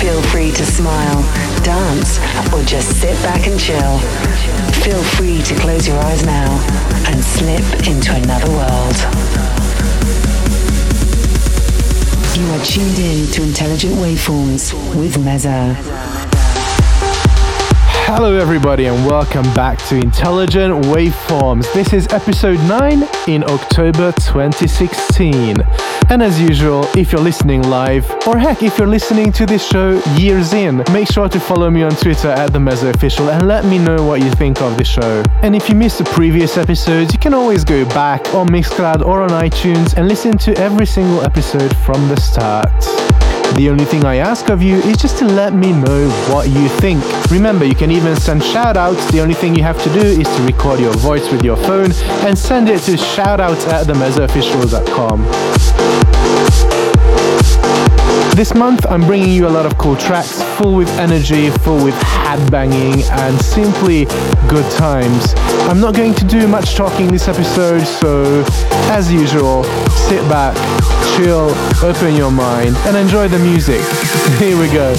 Feel free to smile, dance, or just sit back and chill. Feel free to close your eyes now and slip into another world. You are tuned in to Intelligent Waveforms with Meza. Hello, everybody, and welcome back to Intelligent Waveforms. This is episode 9 in October 2016. And as usual, if you're listening live, or heck, if you're listening to this show years in, make sure to follow me on Twitter at the Meza Official and let me know what you think of the show. And if you missed the previous episodes, you can always go back on Mixcloud or on iTunes and listen to every single episode from the start. The only thing I ask of you is just to let me know what you think. Remember, you can even send shoutouts. The only thing you have to do is to record your voice with your phone and send it to shoutouts at. This month, I'm bringing you a lot of cool tracks, full with energy, full with head banging, and simply good times. I'm not going to do much talking this episode, so as usual, sit back, chill, open your mind, and enjoy the music. Here we go.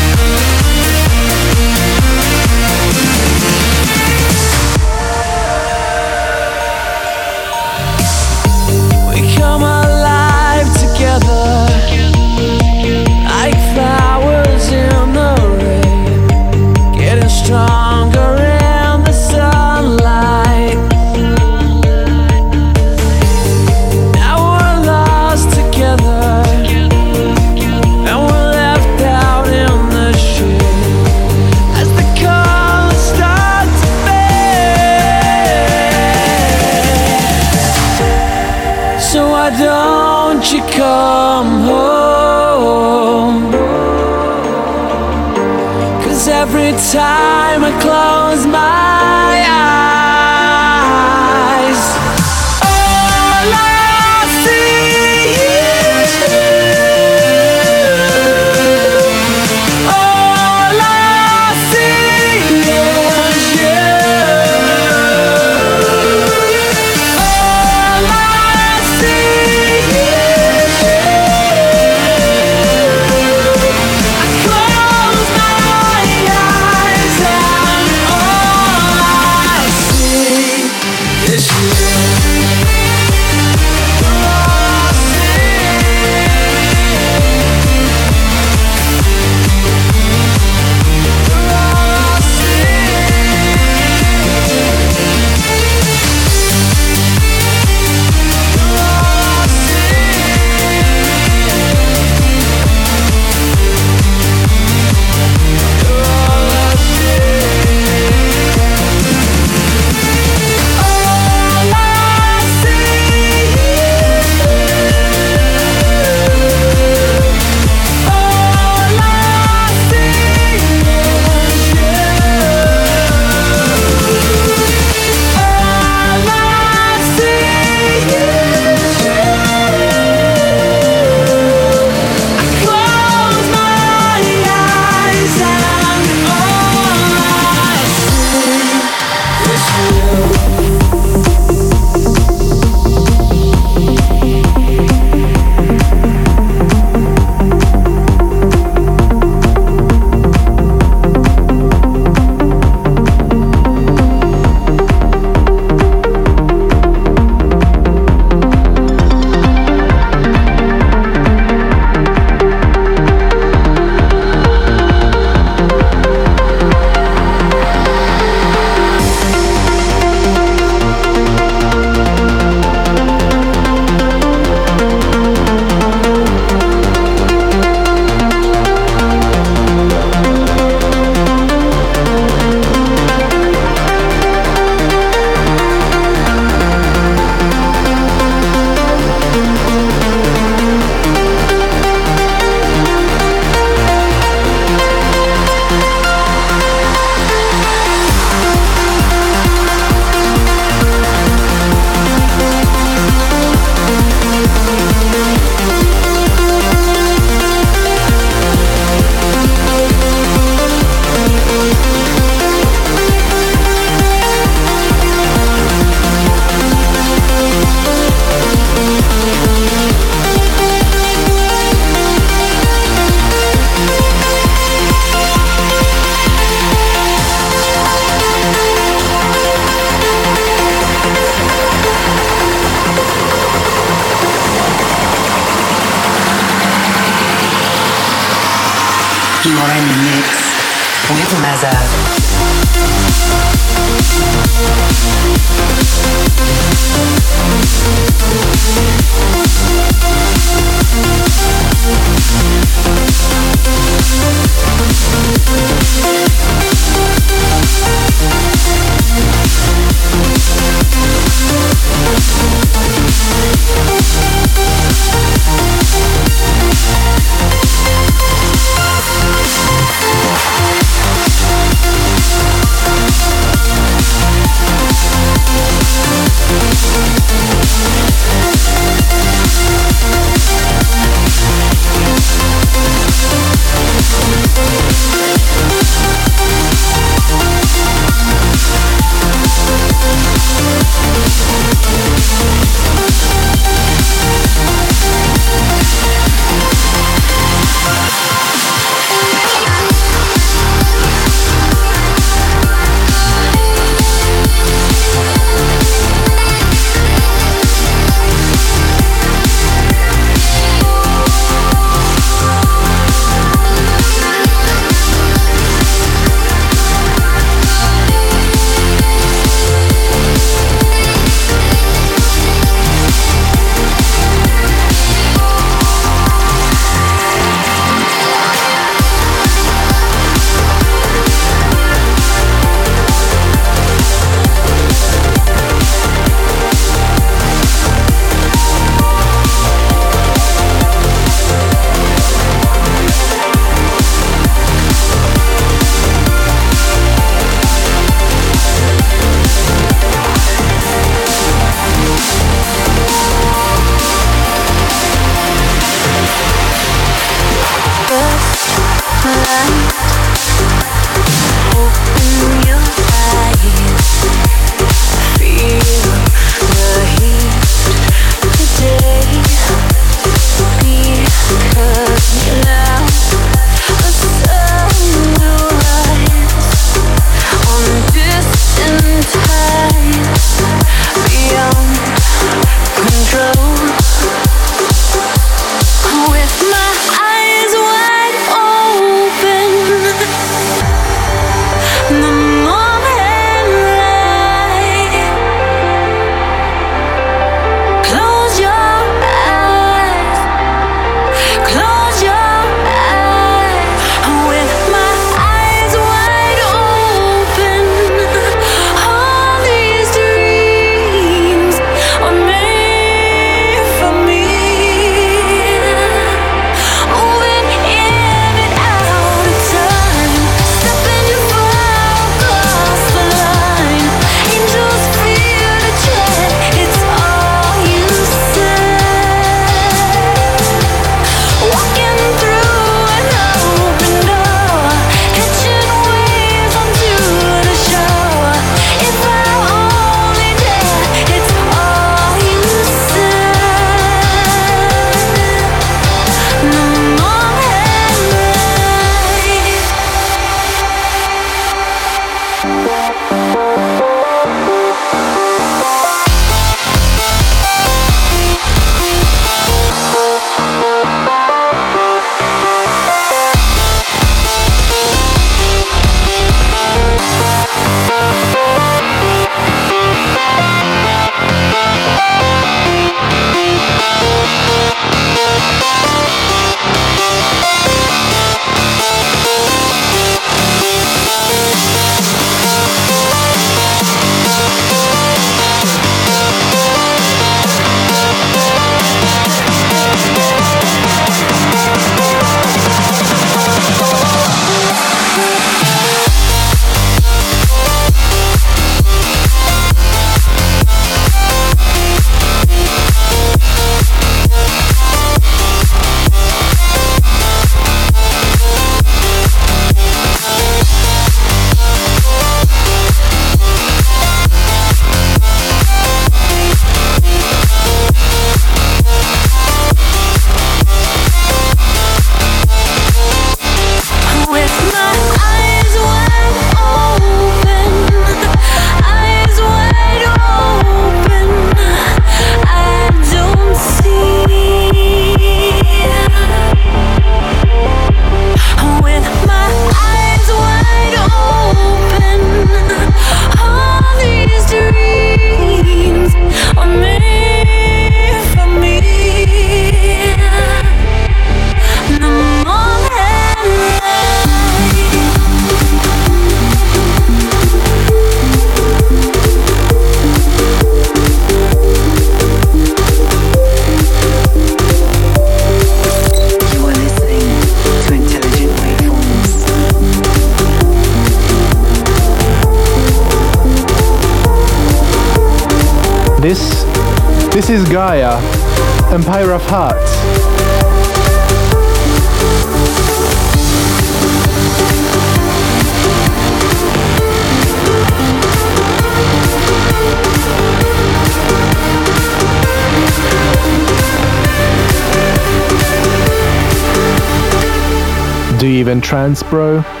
Bro?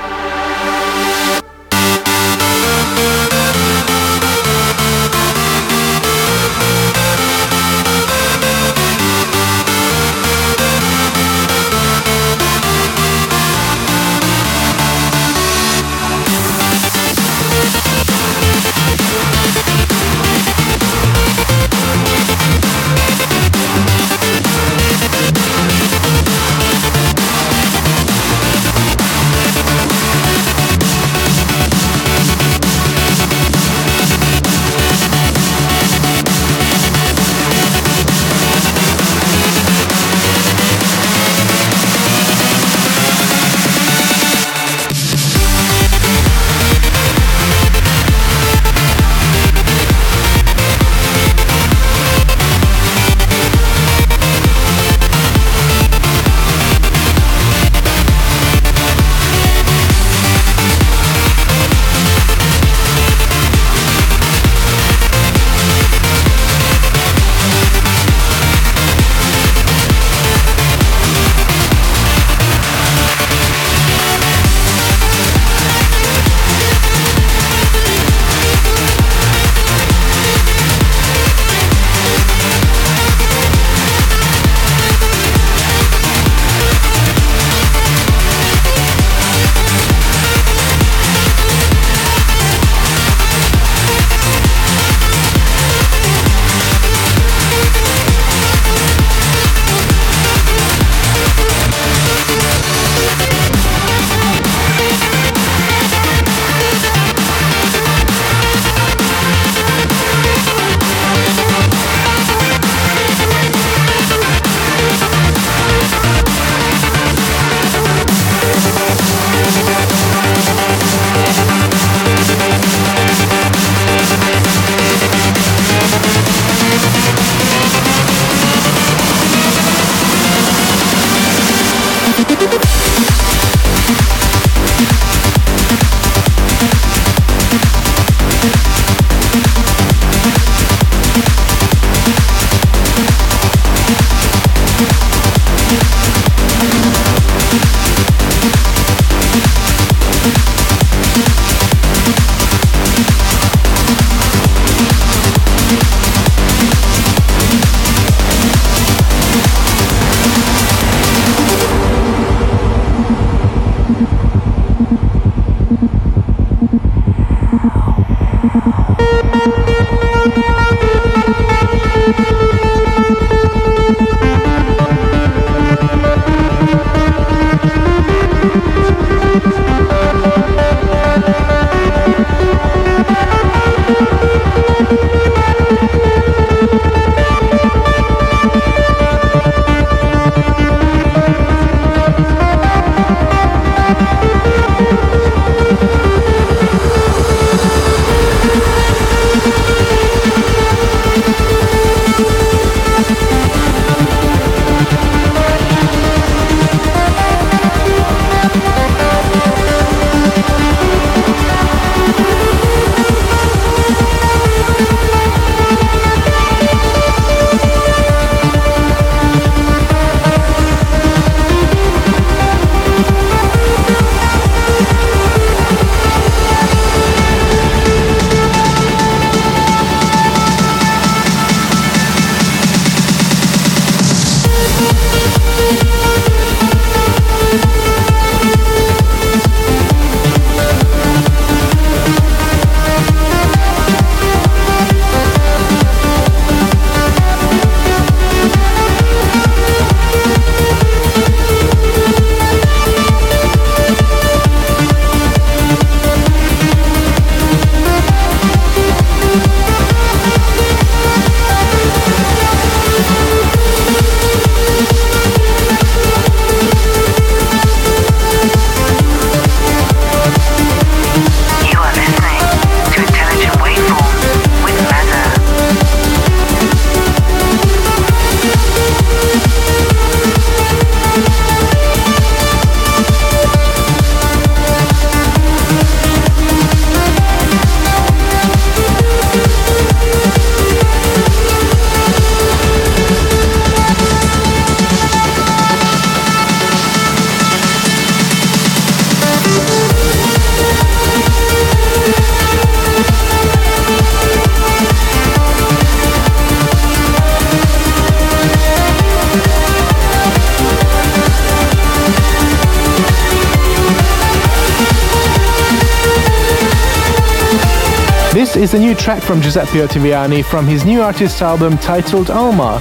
Is a new track from Giuseppe Ottaviani from his new artist album titled Alma,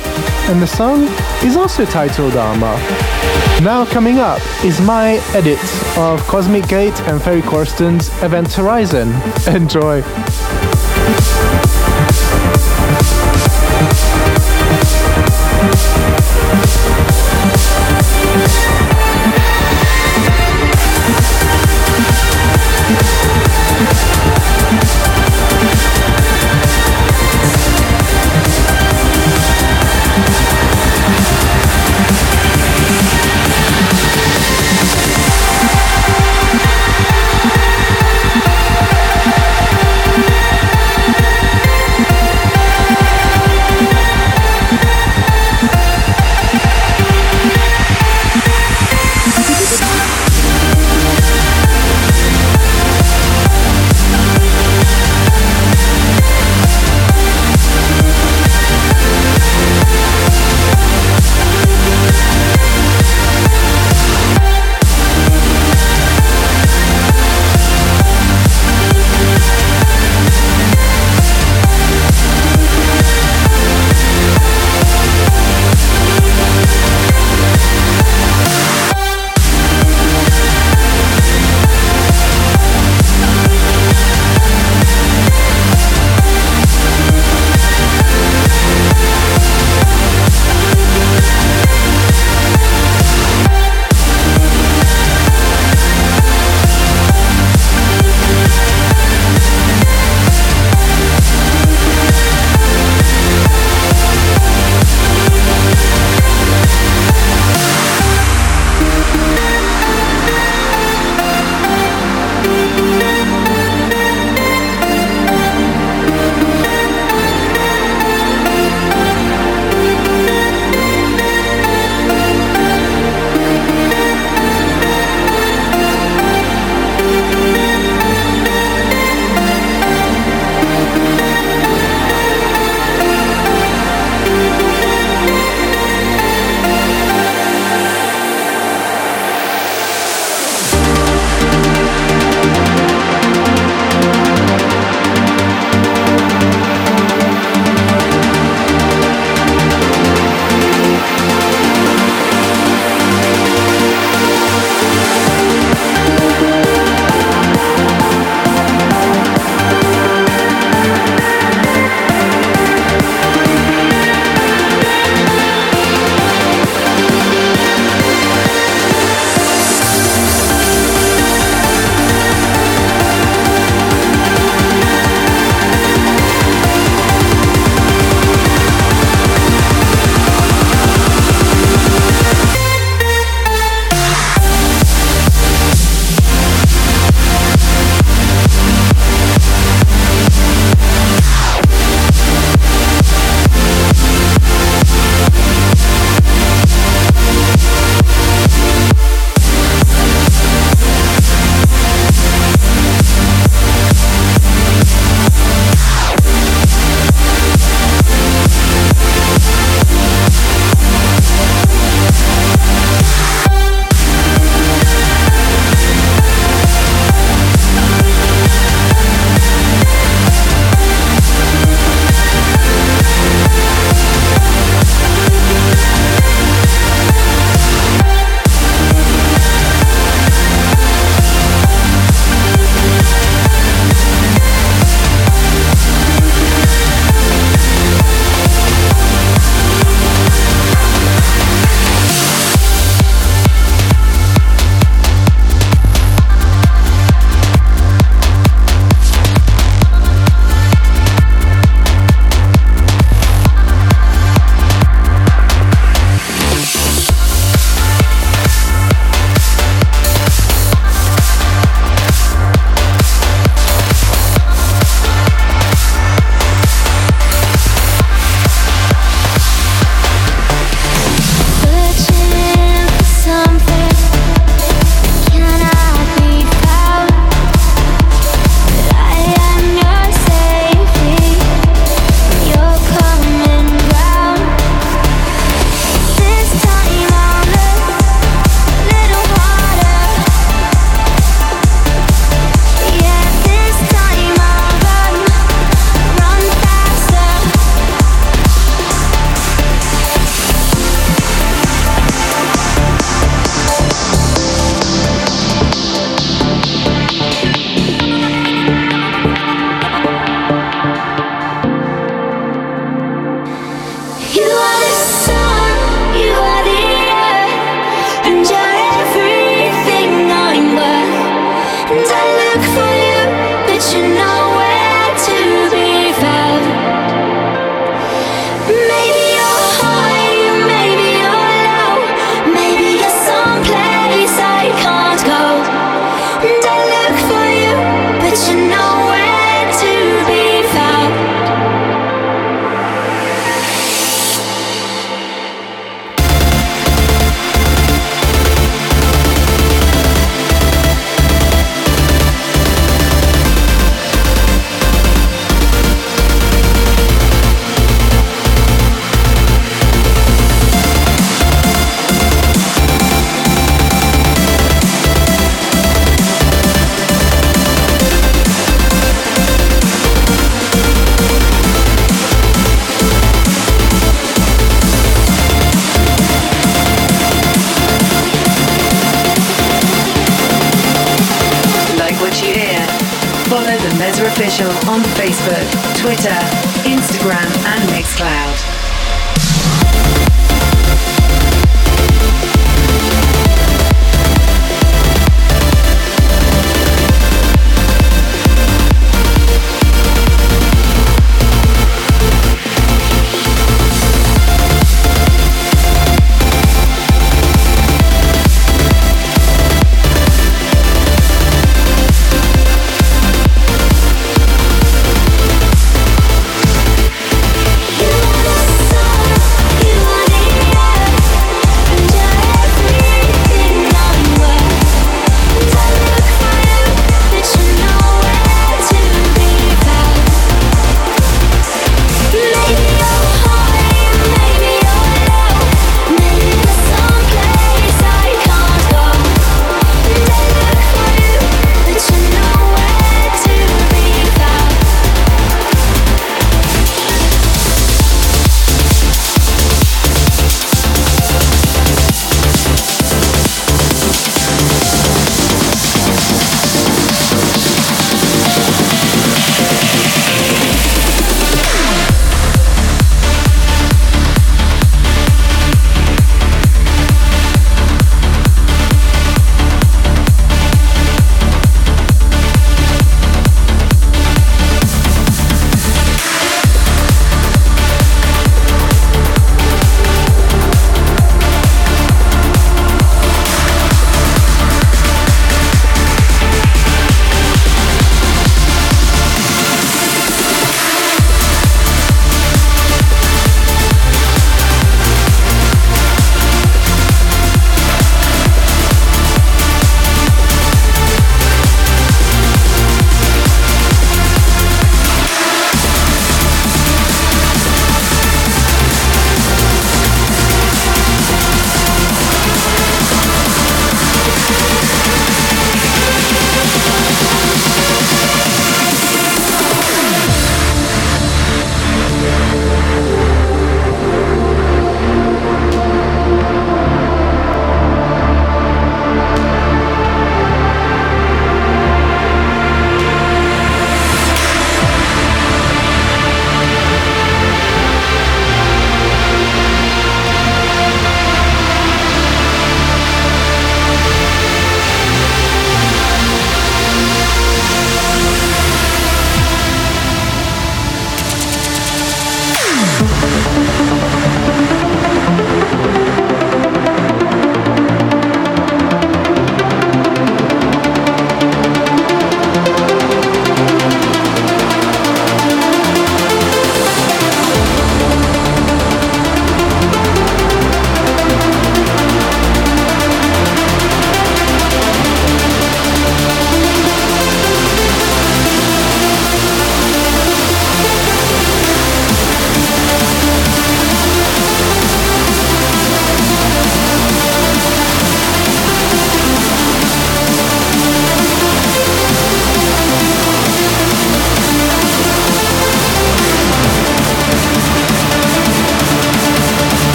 and the song is also titled Alma. Now coming up is my edit of Cosmic Gate and Ferry Corsten's Event Horizon. Enjoy!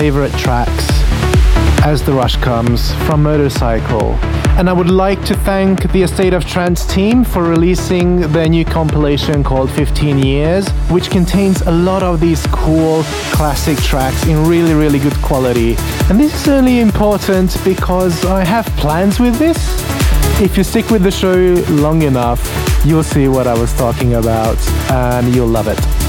Favorite tracks as the rush comes from Motorcycle. And I would like to thank the A State of Trance team for releasing their new compilation called 15 Years, which contains a lot of these cool classic tracks in really, really good quality. And this is only important because I have plans with this. If you stick with the show long enough, you'll see what I was talking about and you'll love it.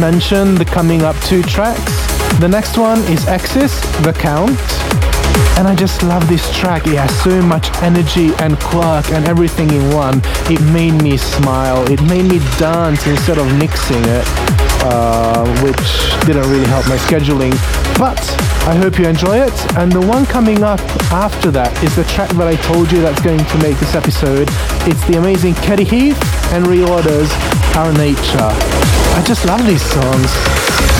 Mention the coming up two tracks. The next one is Exis, The Count. And I just love this track. It has so much energy and quirk and everything in one. It made me smile. It made me dance instead of mixing it, uh, which didn't really help my scheduling. But I hope you enjoy it. And the one coming up after that is the track that I told you that's going to make this episode. It's the amazing Katy Heath and Reorders Our Nature. I just love these songs.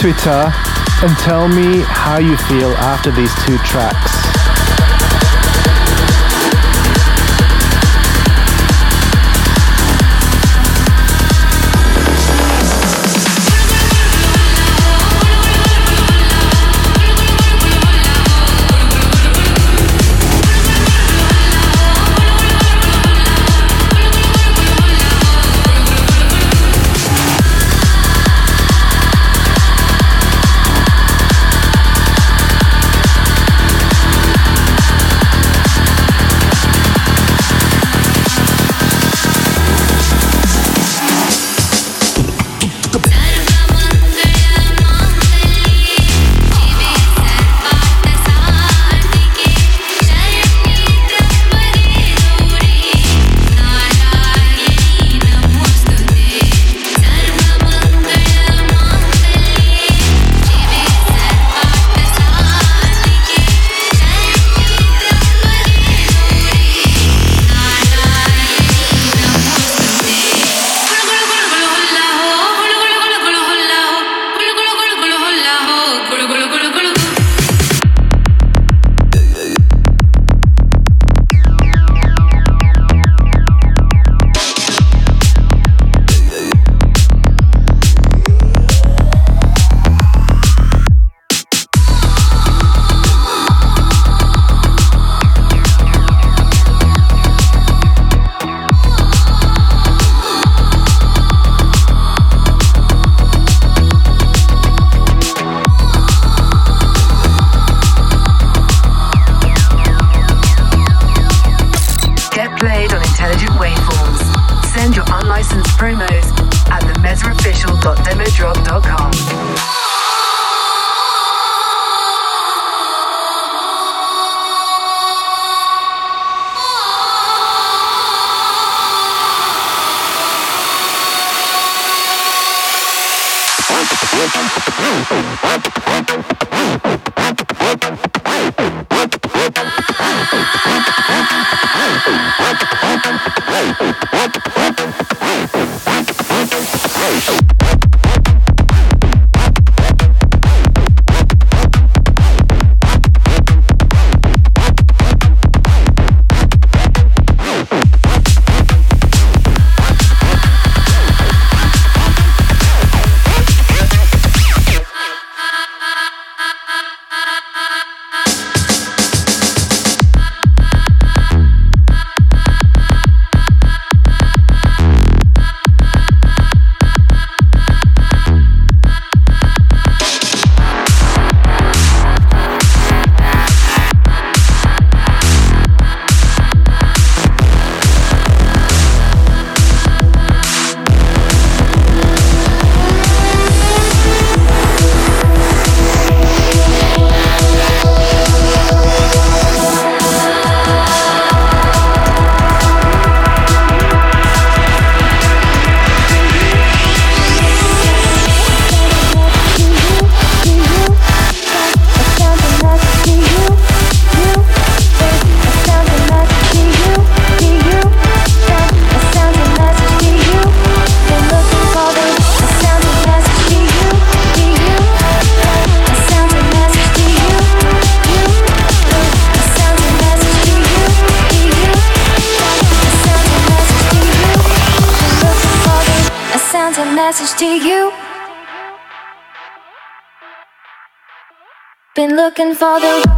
Twitter and tell me how you feel after these two tracks. Looking for the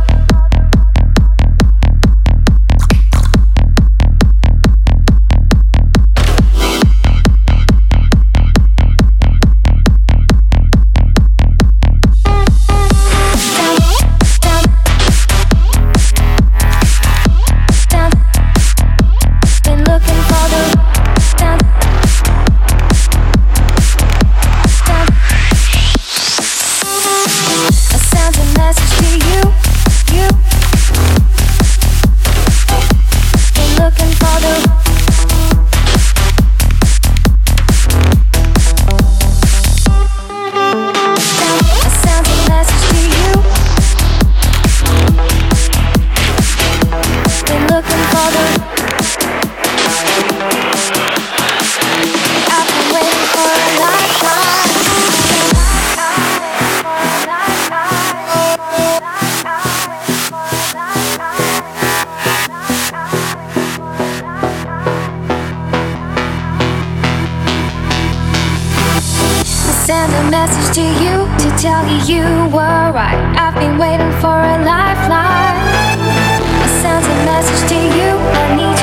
a message to you to tell you you were right. I've been waiting for a lifeline. I sent a message to you. I need you.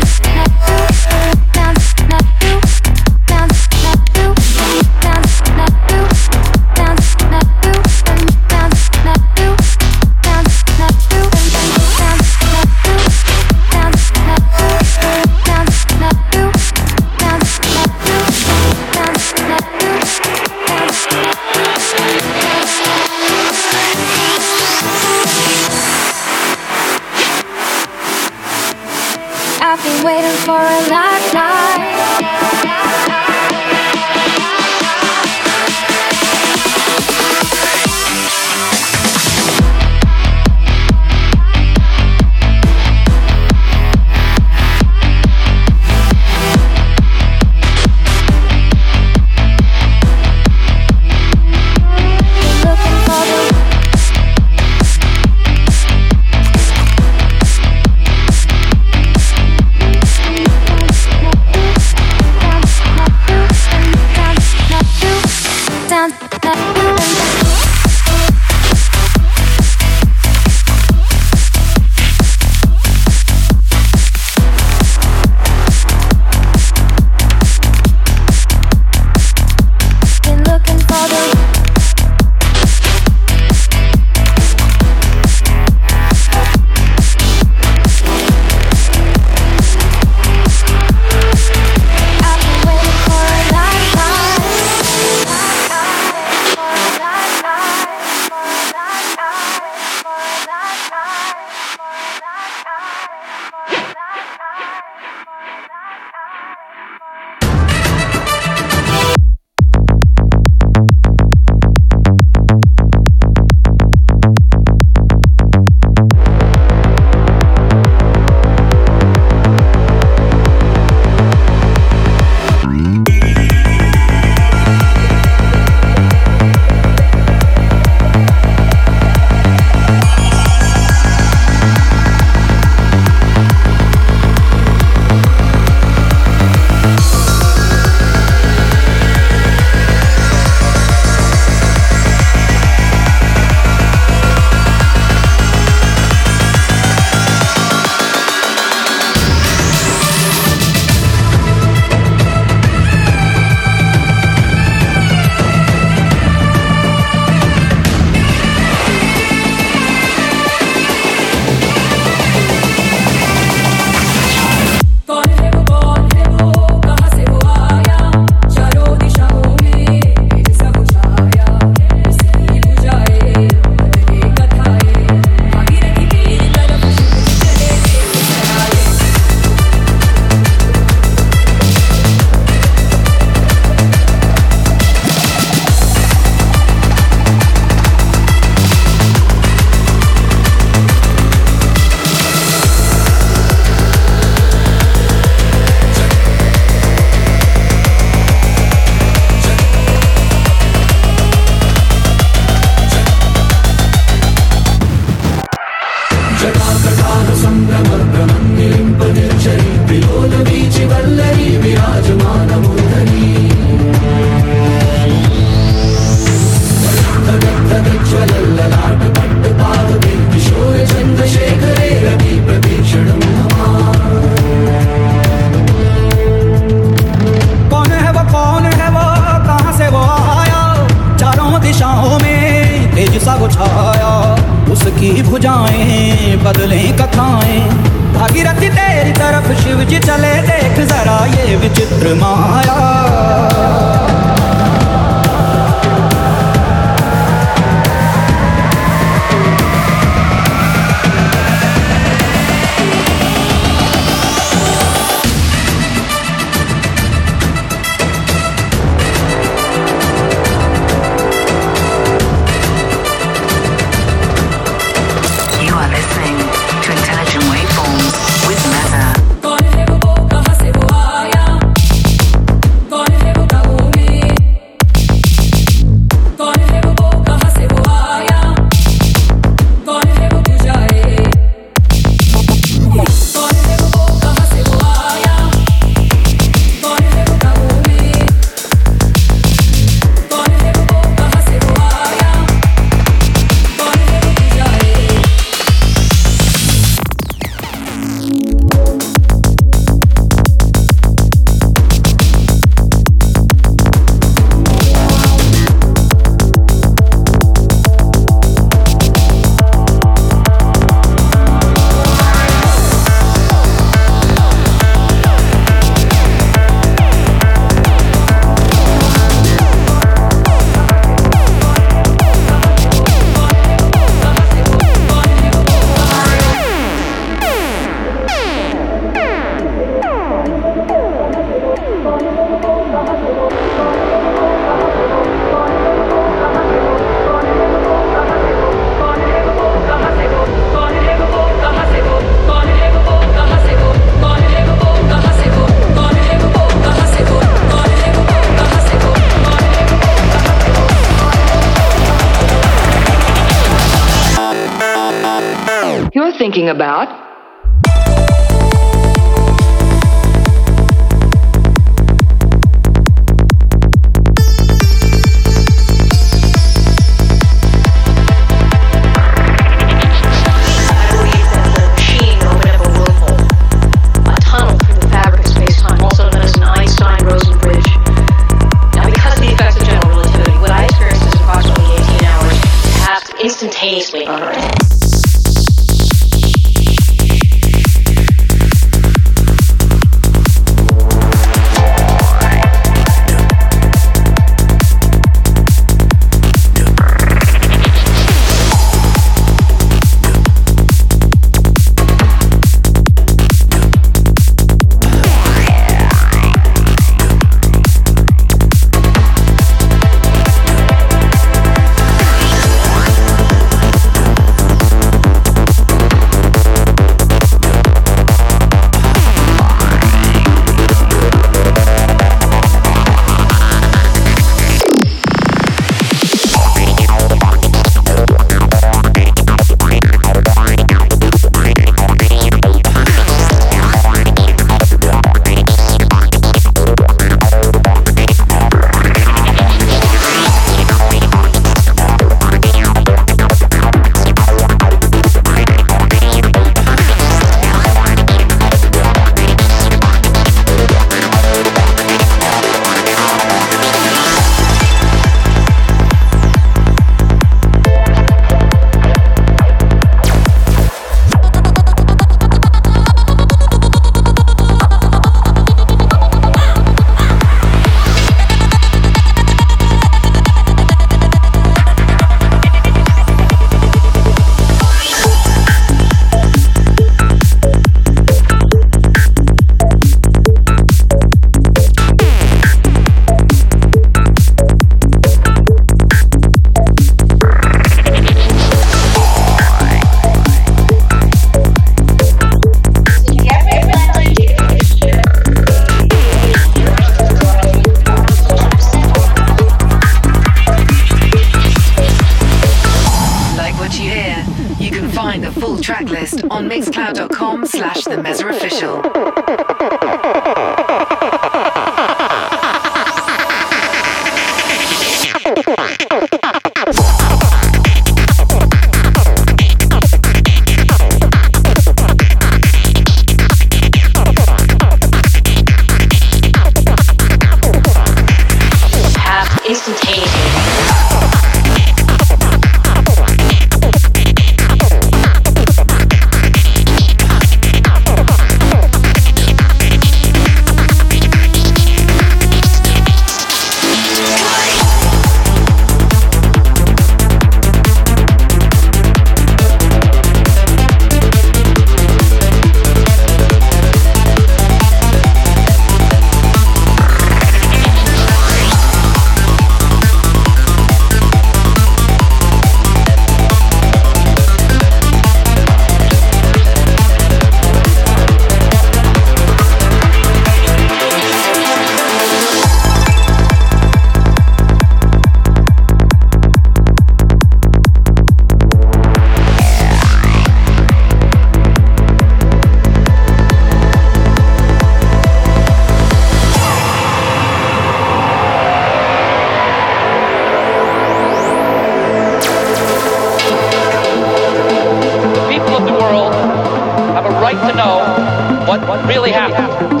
what really happened.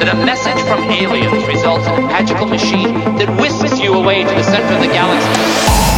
That a message from aliens results in a magical machine that whisks you away to the center of the galaxy.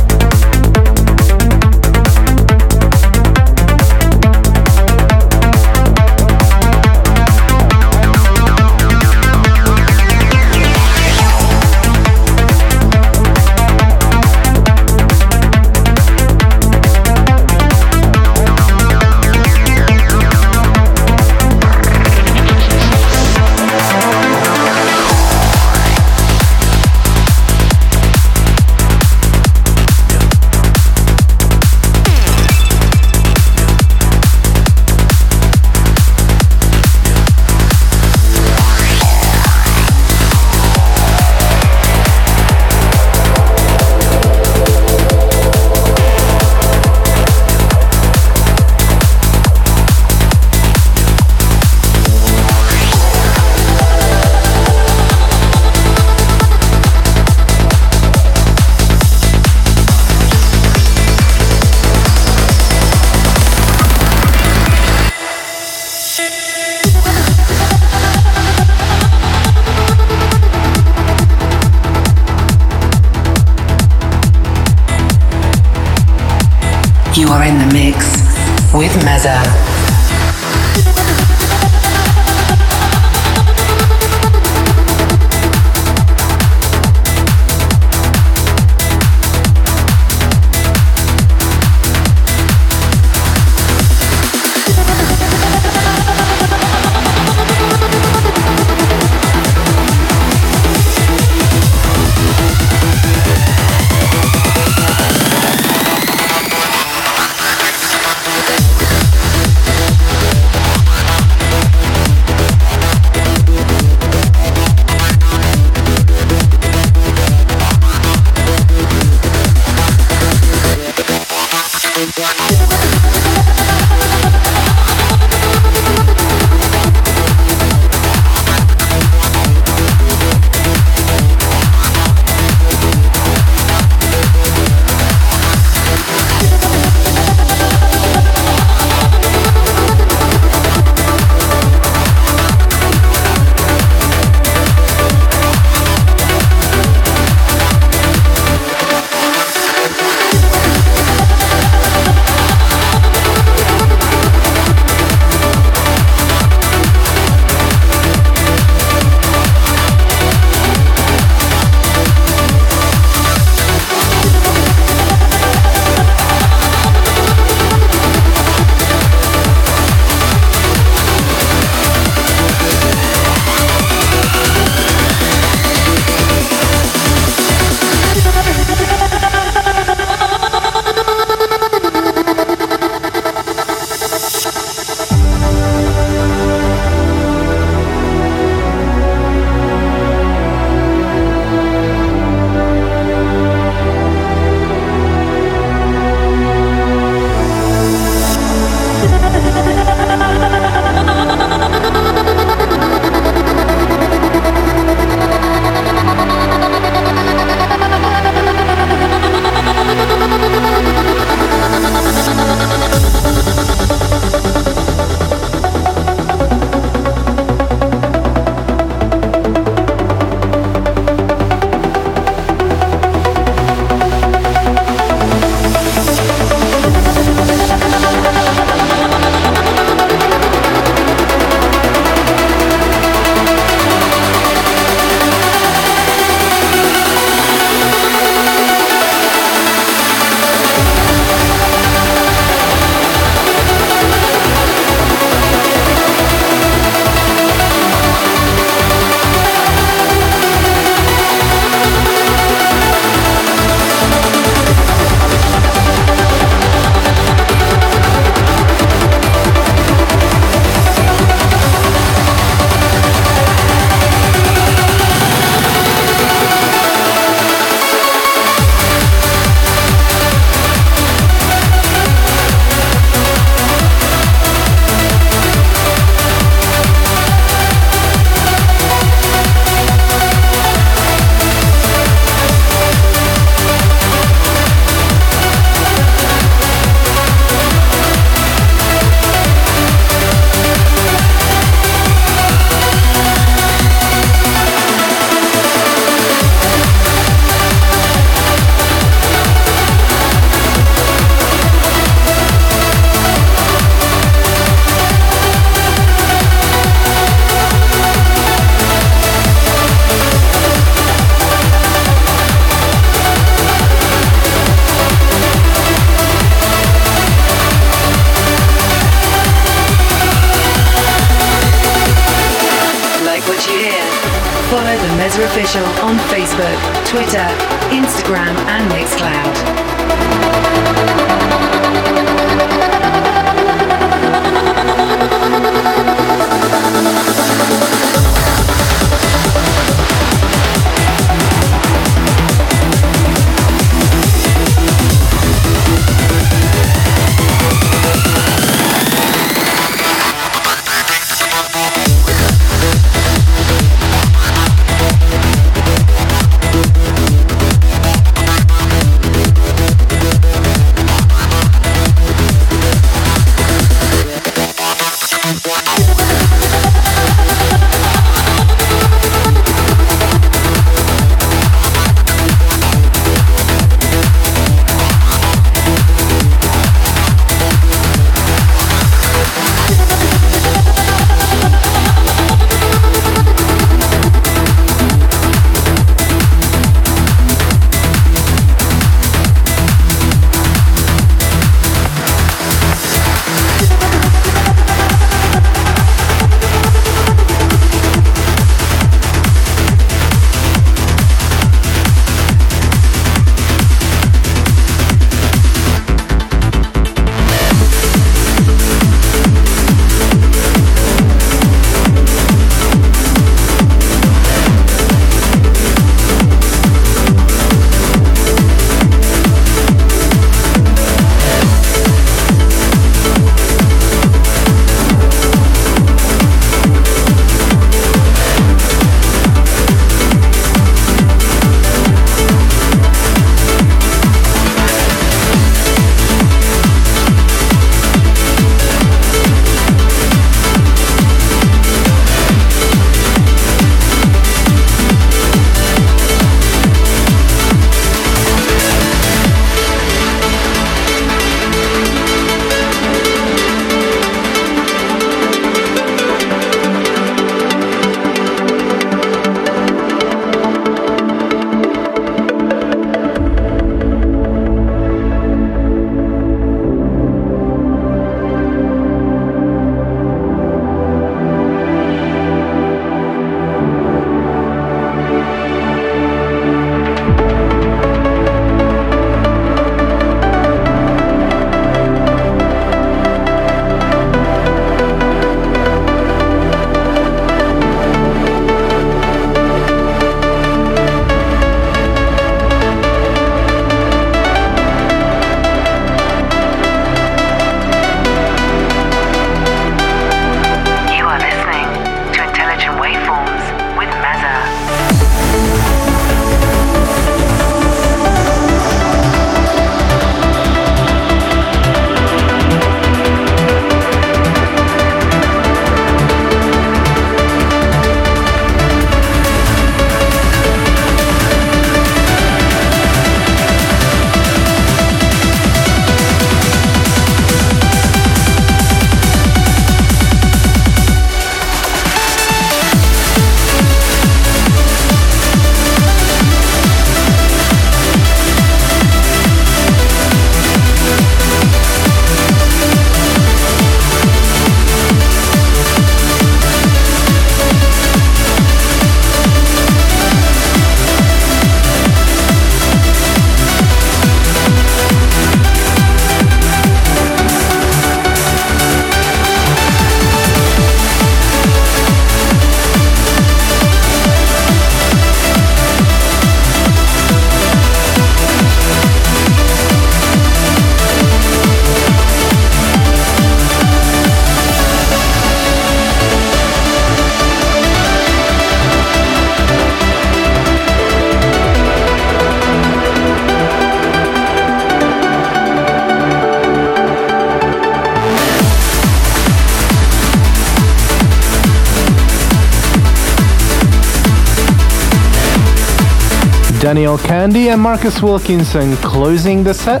Kandi and Marcus Wilkinson closing the set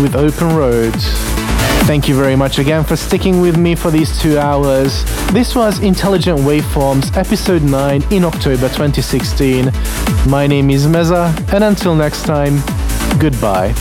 with Open Roads. Thank you very much again for sticking with me for these two hours. This was Intelligent Waveforms episode 9 in October 2016. My name is Meza, and until next time, goodbye.